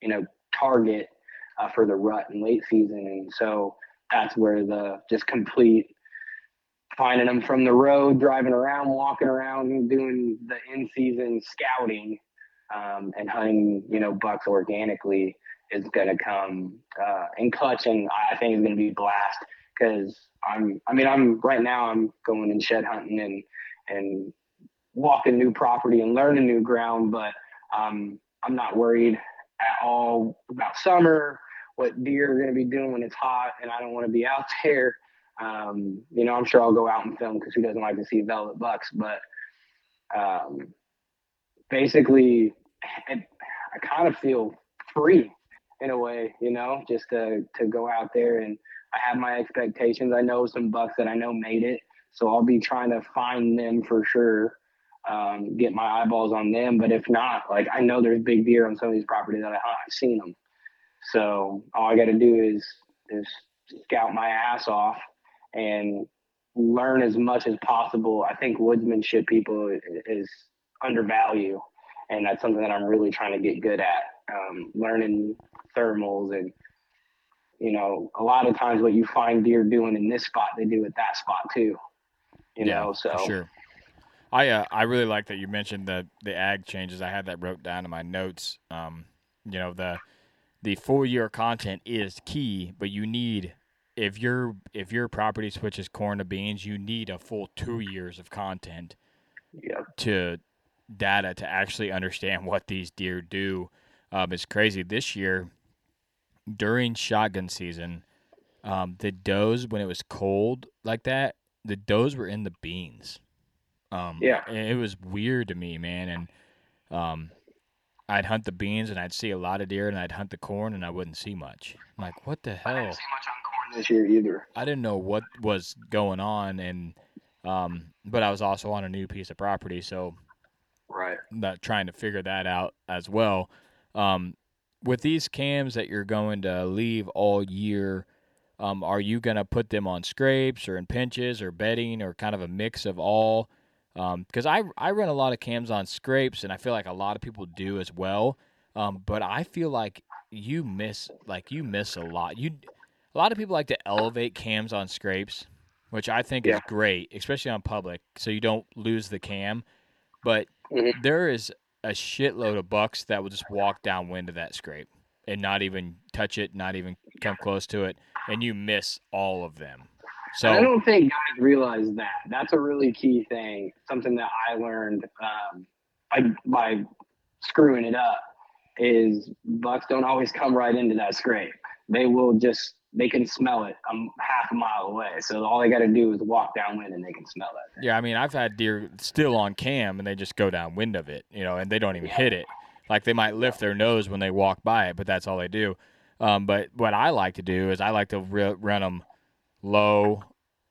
you know, target uh, for the rut and late season, and so that's where the just complete finding them from the road, driving around, walking around, doing the in season scouting um, and hunting, you know, bucks organically is going to come uh, in clutch, and I think it's going to be blast because I'm. I mean, I'm right now. I'm going and shed hunting and and walking new property and learning new ground, but um, I'm not worried at all about summer. What deer are going to be doing when it's hot, and I don't want to be out there. Um, you know, I'm sure I'll go out and film because who doesn't like to see velvet bucks? But um, basically, I kind of feel free in a way, you know, just to to go out there and I have my expectations. I know some bucks that I know made it, so I'll be trying to find them for sure. Um, get my eyeballs on them, but if not, like I know there's big deer on some of these properties that I hunt. I've seen them, so all I got to do is is scout my ass off and learn as much as possible. I think woodsmanship people is undervalued and that's something that I'm really trying to get good at. Um, learning thermals and you know, a lot of times what you find deer doing in this spot, they do at that spot too. You yeah, know, so sure. I uh, I really like that you mentioned the the ag changes. I had that wrote down in my notes. Um, you know the the full year content is key, but you need if your if your property switches corn to beans, you need a full two years of content Yeah. to data to actually understand what these deer do. Um, it's crazy. This year, during shotgun season, um, the does when it was cold like that, the does were in the beans. Um, Yeah. and it was weird to me, man. And um, I'd hunt the beans and I'd see a lot of deer, and I'd hunt the corn and I wouldn't see much. I'm like, what the hell? I hell? didn't see much on corn this year either. I didn't know what was going on, and um, but I was also on a new piece of property, so Right. not trying to figure that out as well. Um, with these cams that you're going to leave all year, um, are you going to put them on scrapes or in pinches or bedding or kind of a mix of all? Because I I run a lot of cams on scrapes, and I feel like a lot of people do as well. Um, but I feel like you miss like you miss a lot. You a lot of people like to elevate cams on scrapes, which I think is great, especially on public, so you don't lose the cam. But Mhm. there is a shitload of bucks that will just walk downwind of that scrape and not even touch it, not even come close to it, and you miss all of them. So I don't think guys realize that. That's a really key thing. Something that I learned um, by screwing it up is bucks don't always come right into that scrape. They will just they can smell it um, half a mile away. So all they got to do is walk downwind and they can smell it. Yeah, I mean, I've had deer still on cam and they just go downwind of it, you know, and they don't even hit it. Like they might lift their nose when they walk by it, but that's all they do. Um, but what I like to do is I like to re- run them low,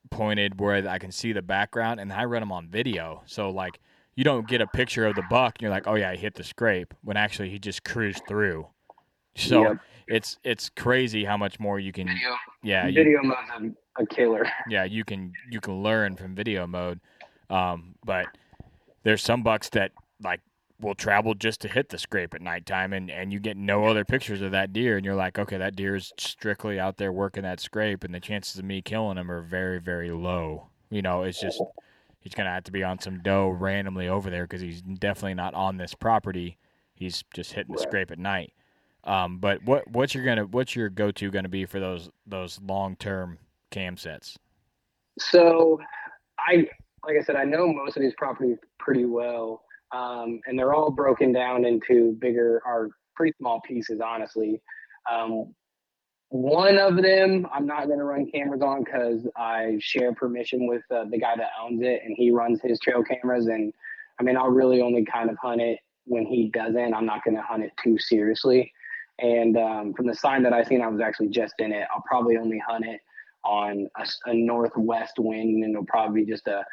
pointed where I can see the background, and I run them on video. So like you don't get a picture of the buck, and you're like, oh yeah, he hit the scrape, when actually he just cruised through. So Yep. It's it's crazy how much more you can. Video, Yeah, you, video mode's a, a killer. yeah you can you can learn from video mode. Um, but there's some bucks that like will travel just to hit the scrape at nighttime and, and you get no other pictures of that deer and you're like okay that deer is strictly out there working that scrape and the chances of me killing him are very very low. You know it's just he's gonna have to be on some doe randomly over there because he's definitely not on this property. He's just hitting the scrape at night um, but what what's your gonna what's your go to gonna be for those those long term cam sets So, I like I said, I know most of these properties pretty well, um, and they're all broken down into bigger or pretty small pieces. Honestly, um, one of them I'm not going to run cameras on because I share permission with uh, the guy that owns it, and he runs his trail cameras. And I mean, I'll really only kind of hunt it when he doesn't. I'm not going to hunt it too seriously. And um, from the sign that I seen, I was actually just in it. I'll probably only hunt it on a northwest wind, and it'll probably be just a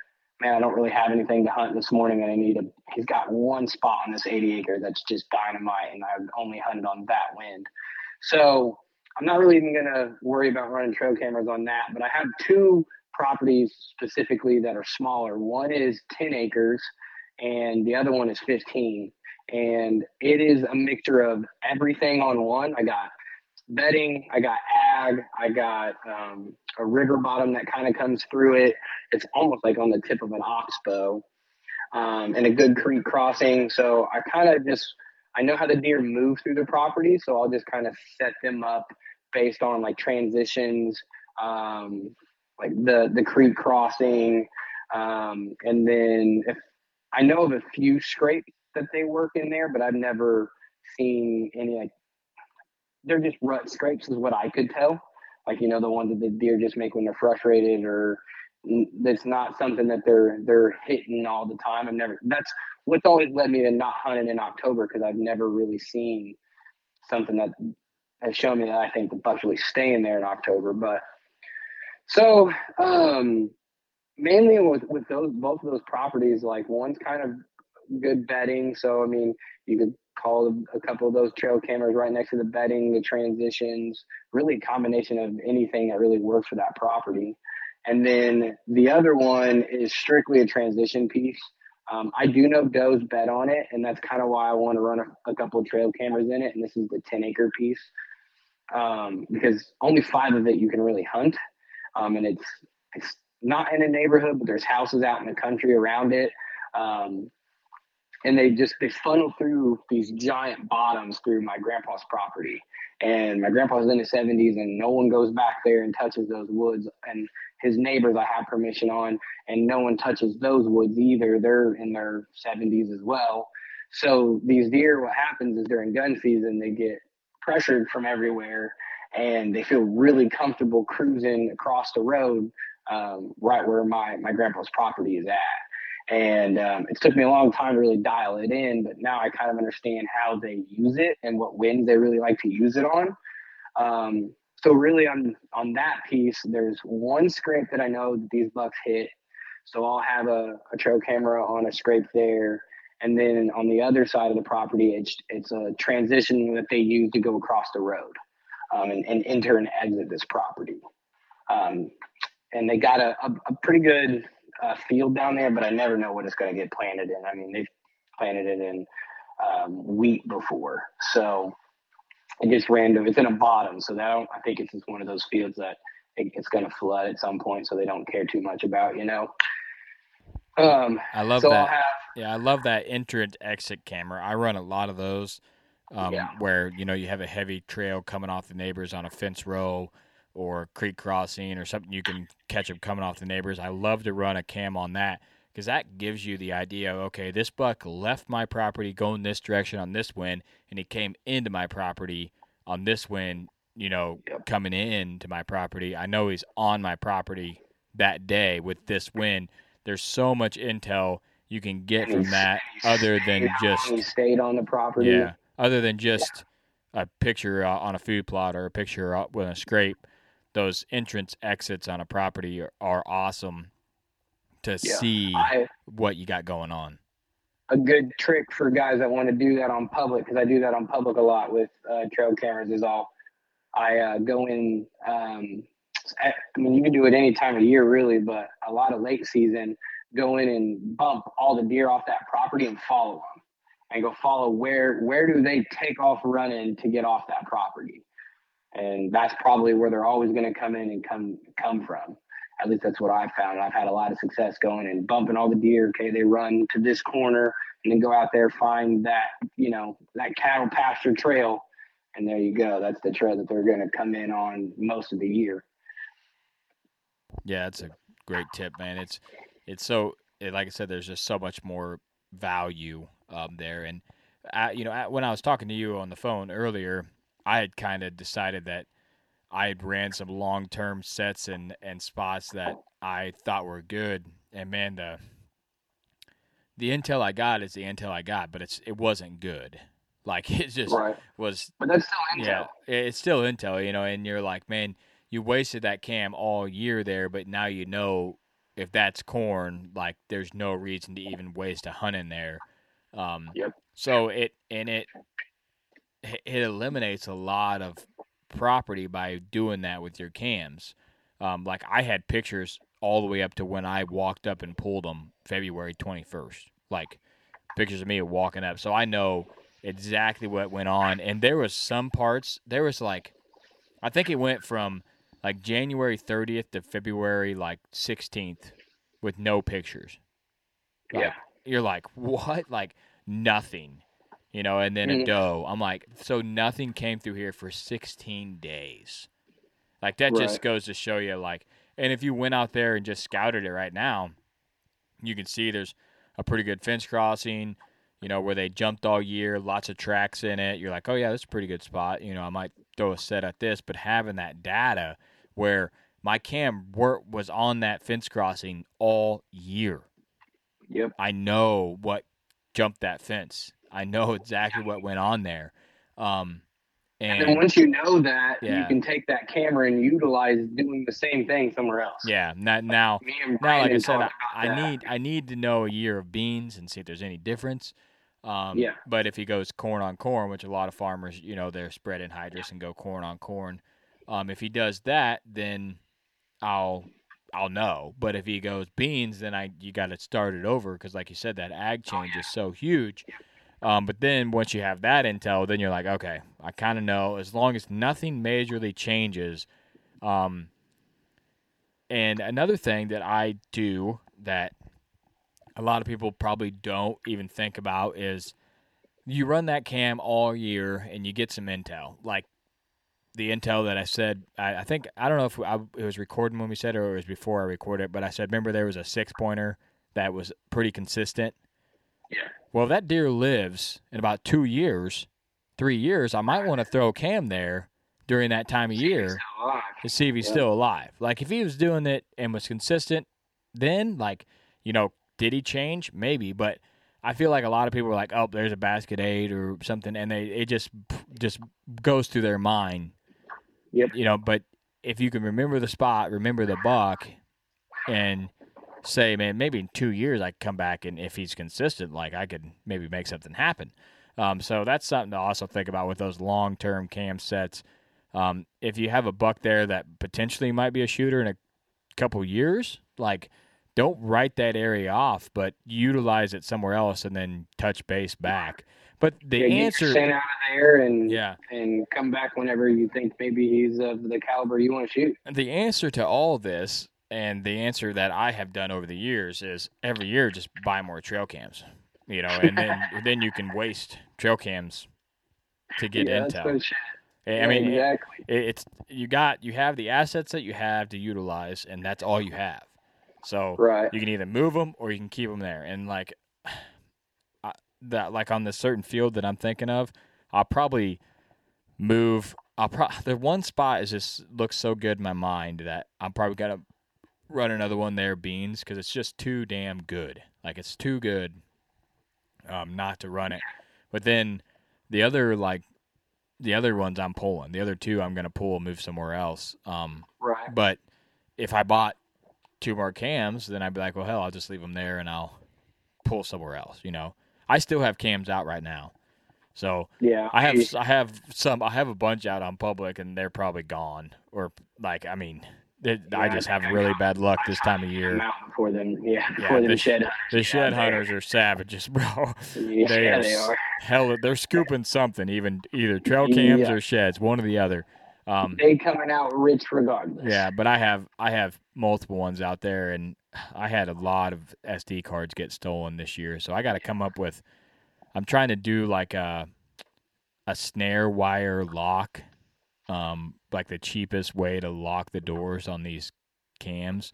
man. I don't really have anything to hunt this morning, and I need a. He's got one spot on this 80 acre that's just dynamite, and I've only hunted on that wind. So I'm not really even gonna worry about running trail cameras on that. But I have two properties specifically that are smaller. One is 10 acres, and the other one is 15. And it is a mixture of everything on one. I got bedding, I got ag, I got um, a rigger bottom that kind of comes through it. It's almost like on the tip of an oxbow, um, and a good creek crossing. So I kind of just I know how the deer move through the property, so I'll just kind of set them up based on like transitions, um, like the the creek crossing, um, and then if I know of a few scrapes that they work in there, but I've never seen any like they're just rut scrapes is what I could tell. Like you know the ones that the deer just make when they're frustrated or it's not something that they're they're hitting all the time. I've never that's what's always led me to not hunting in October because I've never really seen something that has shown me that I think the bucks really stay in there in October. But so um mainly with with those both of those properties, like one's kind of good bedding. So I mean, you could call a couple of those trail cameras right next to the bedding, the transitions, really a combination of anything that really works for that property. And then the other one is strictly a transition piece. Um, I do know does bet on it, and that's kind of why I want to run a, a couple trail cameras in it. And this is the 10 acre piece um, because only five of it you can really hunt, um, and it's it's not in a neighborhood, but there's houses out in the country around it. Um, and they just they funnel through these giant bottoms through my grandpa's property. And my grandpa's in his 70s, and no one goes back there and touches those woods. And his neighbors, I have permission on, and no one touches those woods either. They're in their 70s as well. So these deer, what happens is during gun season, they get pressured from everywhere, and they feel really comfortable cruising across the road um, right where my my grandpa's property is at. And um, it took me a long time to really dial it in, but now I kind of understand how they use it and what winds they really like to use it on. Um, so really on on that piece, there's one scrape that I know that these bucks hit. So I'll have a, a trail camera on a scrape there. And then on the other side of the property, it's it's a transition that they use to go across the road um, and, and enter and exit this property. Um, and they got a, a, a pretty good uh, field down there, but I never know what it's going to get planted in. I mean, they've planted it in um, wheat before, so it gets random. It's in a bottom, so that I think it's just one of those fields that it, it's going to flood at some point, so they don't care too much about, you know. Um, I love so that. Have, Yeah, I love that entrance exit camera. I run a lot of those um, Yeah. where you know you have a heavy trail coming off the neighbors on a fence row or creek crossing or something you can catch them coming off the neighbors. I love to run a cam on that because that gives you the idea. of, Okay, this buck left my property going this direction on this wind, and he came into my property on this wind. You know, coming in to my property. I know he's on my property that day with this wind. There's so much intel you can get from that other than just he stayed on the property. yeah, other than just a picture uh, on a food plot or a picture uh, with a scrape. Those entrance exits on a property are, are awesome to Yeah. see I- what you got going on. a good trick for guys that want to do that on public because I do that on public a lot with uh, trail cameras is all I uh, go in. Um, I I mean, you can do it any time of year really, but a lot of late season, go in and bump all the deer off that property and follow them, and go follow where where do they take off running to get off that property, and that's probably where they're always going to come in and come come from. At least that's what I've found. I've had a lot of success going and bumping all the deer. Okay, they run to this corner and then go out there find that you know that cattle pasture trail, and there you go. That's the trail that they're going to come in on most of the year. Yeah, that's a great tip, man. It's it's so it, like I said, there's just so much more value um, there. And uh, you know, uh, when I was talking to you on the phone earlier, I had kind of decided that I had ran some long term sets and and spots that I thought were good. And man, the the intel I got is the intel I got, but it's it wasn't good. Like it just Right. was But that's still intel. yeah, it's still intel, you know, and you're like, man, you wasted that cam all year there, but now you know if that's corn, like there's no reason to even waste a hunt in there. Um, Yep. So it and it it eliminates a lot of property by doing that with your cams. Um, like I had pictures all the way up to when I walked up and pulled them February 21st. Like pictures of me walking up. So I know exactly what went on. And there was some parts, there was like, I think it went from like January 30th to February like 16th with no pictures. Like, Yeah. You're like, what? Like nothing, you know, and then a Mhm. doe. I'm like, so nothing came through here for 16 days. Like that just goes to show you, like, and if you went out there and just scouted it right now, you can see there's a pretty good fence crossing, you know, where they jumped all year, lots of tracks in it. You're like, oh yeah, that's a pretty good spot. You know, I might throw a set at this, but having that data where my cam wor- was on that fence crossing all year. Yep. I know what jumped that fence. I know exactly what went on there. Um, And, and then once you know that, you can take that camera and utilize doing the same thing somewhere else. Yeah, now now, now like I said, I, I need I need to know a year of beans and see if there's any difference. Um, Yeah. But if he goes corn on corn, which a lot of farmers, you know, they're spread in hydrous and go corn on corn. Um, if he does that, then I'll I'll know. But if he goes beans, then I you got to start it over because, like you said, that ag change is so huge. Um, but then once you have that intel, then you're like, okay, I kind of know. As long as nothing majorly changes, um, and another thing that I do that a lot of people probably don't even think about is you run that cam all year and you get some intel. Like the intel that I said, I, I think, I don't know if I, it was recording when we said it or it was before I recorded it, but I said, remember there was a six pointer that was pretty consistent. Yeah. Well, if that deer lives in about two years, three years, I might want to throw Cam there during that time of year to see if he's Yeah. still alive. Like if he was doing it and was consistent, then like you know, did he change? Maybe, but I feel like a lot of people are like, oh, there's a basket eight or something, and they it just just goes through their mind. Yep. You know, but if you can remember the spot, remember the buck, and say, man, maybe in two years I could come back and if he's consistent, like I could maybe make something happen. Um, so that's something to also think about with those long term cam sets. Um, if you have a buck there that potentially might be a shooter in a couple years, like don't write that area off, but utilize it somewhere else and then touch base back. But the Yeah, answer, scent out of there and yeah, and come back whenever you think maybe he's of the caliber you want to shoot. the answer to all this and the answer that I have done over the years is every year just buy more trail cams. You know, and then then you can waste trail cams to get yeah, intel. I mean, exactly. it, it's you got you have the assets that you have to utilize, and that's all you have. So Right. you can either move them or you can keep them there. And like I, that, like on this certain field that I'm thinking of, I'll probably move. I'll pro- the one spot is just looks so good in my mind that I'm probably gonna run another one there, beans, because it's just too damn good. Like it's too good, um, not to run it. But then the other like the other ones I'm pulling. The other two I'm gonna pull and move somewhere else. Um, Right. But if I bought two more cams, then I'd be like, well, hell, I'll just leave them there and I'll pull somewhere else. You know, I still have cams out right now, so Yeah, I have I- I have some I have a bunch out on public and they're probably gone or like I mean. It- I just have really bad luck this time of year. before them. Yeah, Yeah, the shed hunters. The shed hunters are savages, bro. Yeah, they they are. Hell, they're scooping something, even either trail cams Yeah. or sheds, one or the other. Um, They coming out rich regardless. yeah, but I have I have multiple ones out there, and I had a lot of SD cards get stolen this year, so I got to come up with. I'm trying to do like a a snare wire lock, um, like the cheapest way to lock the doors on these cams.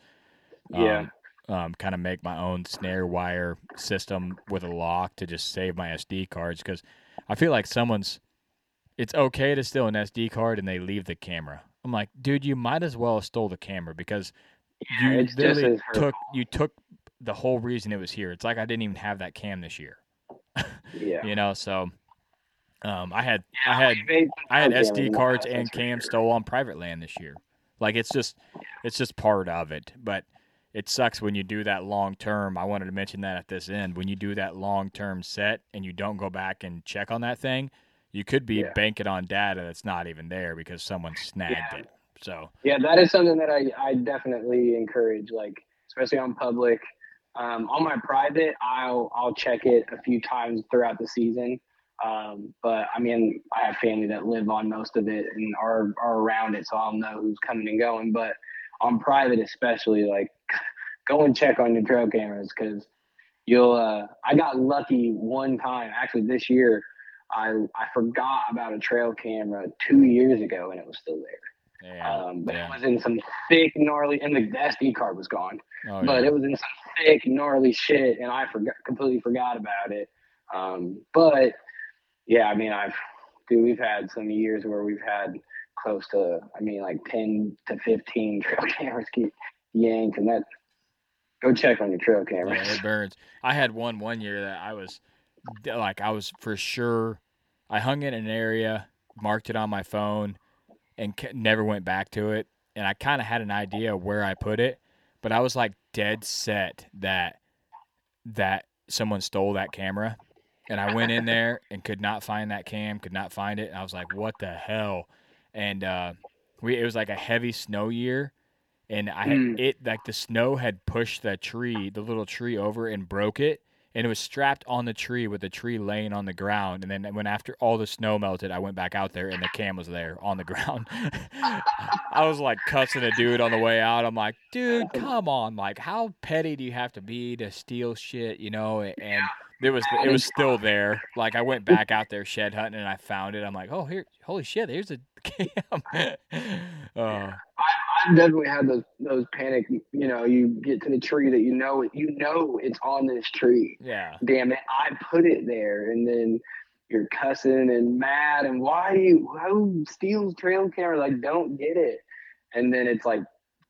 Yeah. Um, um, kind of make my own snare wire system with a lock to just save my SD cards because I feel like someone's. It's okay to steal an SD card and they leave the camera. I'm like, dude, you might as well have stole the camera because Yeah, you literally took you took the whole reason it was here. It's like I didn't even have that cam this year. Yeah. You know, so um, I had Yeah, I had I had SD cards and cams sure. stole on private land this year. Like it's just it's just part of it. But it sucks when you do that long term. I wanted to mention that at this end. When you do that long term set and you don't go back and check on that thing, you could be Yeah. banking on data that's not even there because someone snagged Yeah. it. So Yeah, that is something that I, I definitely encourage, like especially on public. Um, on my private, I'll I'll check it a few times throughout the season. Um, but I mean, I have family that live on most of it and are are around it, so I'll know who's coming and going. But on private, especially, like go and check on your trail cameras because you'll. Uh, I got lucky one time, actually this year. I I forgot about a trail camera two years ago and it was still there. yeah, Um, but yeah. it was in some thick, gnarly, and the SD card was gone. Oh, but yeah. it was in some thick, gnarly shit, and I forgot, completely forgot about it. Um, but yeah, I mean, I've, dude, we've had some years where we've had close to, I mean, like ten to fifteen trail cameras get yanked, and that. Go check on your trail cameras. Yeah, it burns. I had one one year that I was like I was for sure. I hung it in an area, marked it on my phone, and never went back to it. And I kind of had an idea where I put it, but I was like dead set that that someone stole that camera. And I went in there and could not find that cam, could not find it. And I was like, "What the hell?" And uh, we it was like a heavy snow year, and I had Mm. it like the snow had pushed the tree, the little tree over and broke it, and it was strapped on the tree with the tree laying on the ground. And then when after all the snow melted, I went back out there and the cam was there on the ground. I was like cussing a dude on the way out. I'm like, dude, come on, like how petty do you have to be to steal shit, you know? And it was it was still there. Like I went back out there shed hunting and I found it. I'm like, oh here, holy shit, here's a cam. uh, I definitely had those those panic. You know, you get to the tree that you know it. You know it's on this tree. yeah. Damn it! I put it there, and then you're cussing and mad, and why do you who steals trail camera? Like, don't get it. And then it's like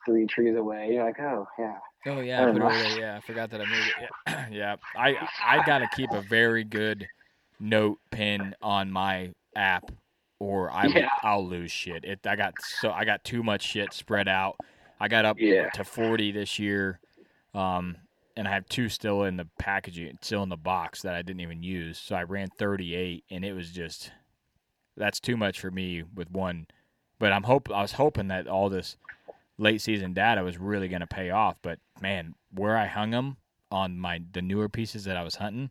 three trees away. You're like, oh yeah. Oh yeah, I put it there. Yeah, I forgot that I moved it. Yeah, yeah. I I gotta keep a very good note pin on my app, or I Yeah. I'll lose shit. It I got so I got too much shit spread out. I got up Yeah. to forty this year, um, and I have two still in the packaging, still in the box that I didn't even use. So I ran thirty eight, and it was just that's too much for me with one. But I'm hope I was hoping that all this late season data was really going to pay off. But man, where I hung them on my the newer pieces that I was hunting,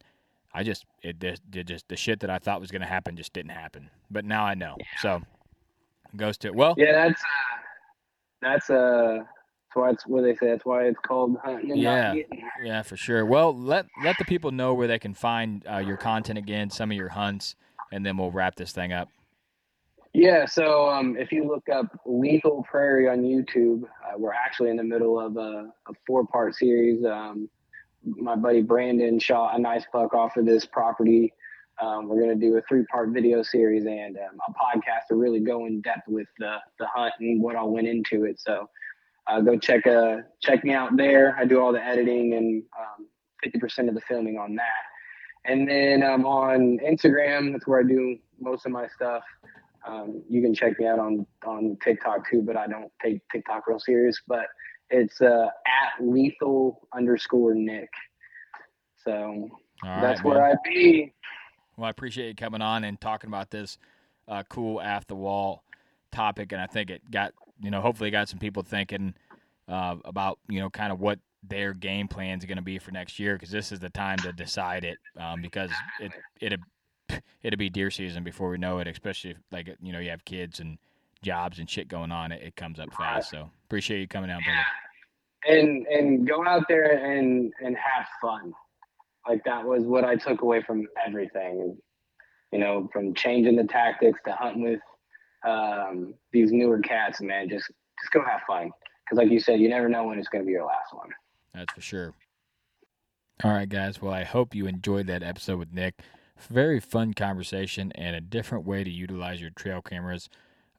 I just it just, did just the shit that I thought was going to happen just didn't happen. But now I know. So it goes to well, Yeah, that's uh, that's uh, that's why it's what they say. That's why it's called hunting and Yeah. yeah, for sure. Well, let let the people know where they can find uh, your content again, some of your hunts, and then we'll wrap this thing up. Yeah, so um, if you look up Lethal Prairie on YouTube, uh, we're actually in the middle of a, a four part series. Um, my buddy Brandon shot a nice buck off of this property. Um, we're going to do a three part video series and um, a podcast to really go in depth with the, the hunt and what all went into it. So uh, go check uh, check me out there. I do all the editing and um, 50% of the filming on that. And then um, on Instagram, that's where I do most of my stuff. Um, you can check me out on on TikTok too, but I don't take TikTok real serious. But it's uh, at lethal underscore Nick. So that's where. I be. Well, I appreciate you coming on and talking about this uh, cool off the wall topic, and I think it got you know hopefully got some people thinking uh, about you know kind of what their game plan is going to be for next year because this is the time to decide it um, because it it'd it'd be deer season before we know it, especially if like you know you have kids and jobs and shit going on. It, it comes up fast. So appreciate you coming out, brother. and and go out there and and have fun like that was what i took away from everything you know from changing the tactics to hunting with um, these newer cats man just just go have fun because like you said you never know when it's going to be your last one That's for sure. All right, guys. Well, I hope you enjoyed that episode with Nick. Very fun conversation and a different way to utilize your trail cameras.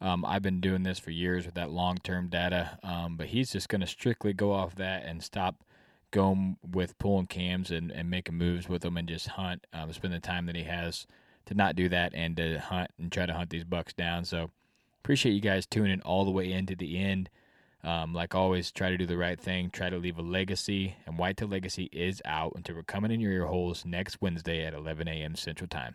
Um, I've been doing this for years with that long term data, um, but he's just going to strictly go off that and stop going with pulling cams and, and making moves with them and just hunt. Um, spend the time that he has to not do that and to hunt and try to hunt these bucks down. So appreciate you guys tuning all the way into the end. Um, like always, try to do the right thing. Try to leave a legacy. And Whitetail Legacy is out until we're coming in your ear holes next Wednesday at 11 a.m. Central Time.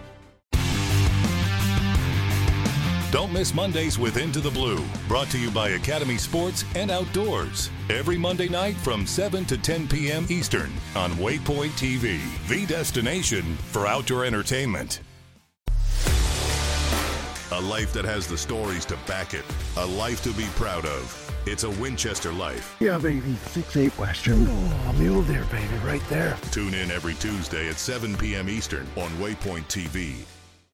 Don't miss Mondays with Into the Blue, brought to you by Academy Sports and Outdoors. Every Monday night from 7 to 10 p.m. Eastern on Waypoint TV, the destination for outdoor entertainment. A life that has the stories to back it, a life to be proud of. It's a Winchester life. Yeah, baby. Six eight Western. Oh, mule deer, baby, right there. Tune in every Tuesday at 7 p.m. Eastern on Waypoint TV.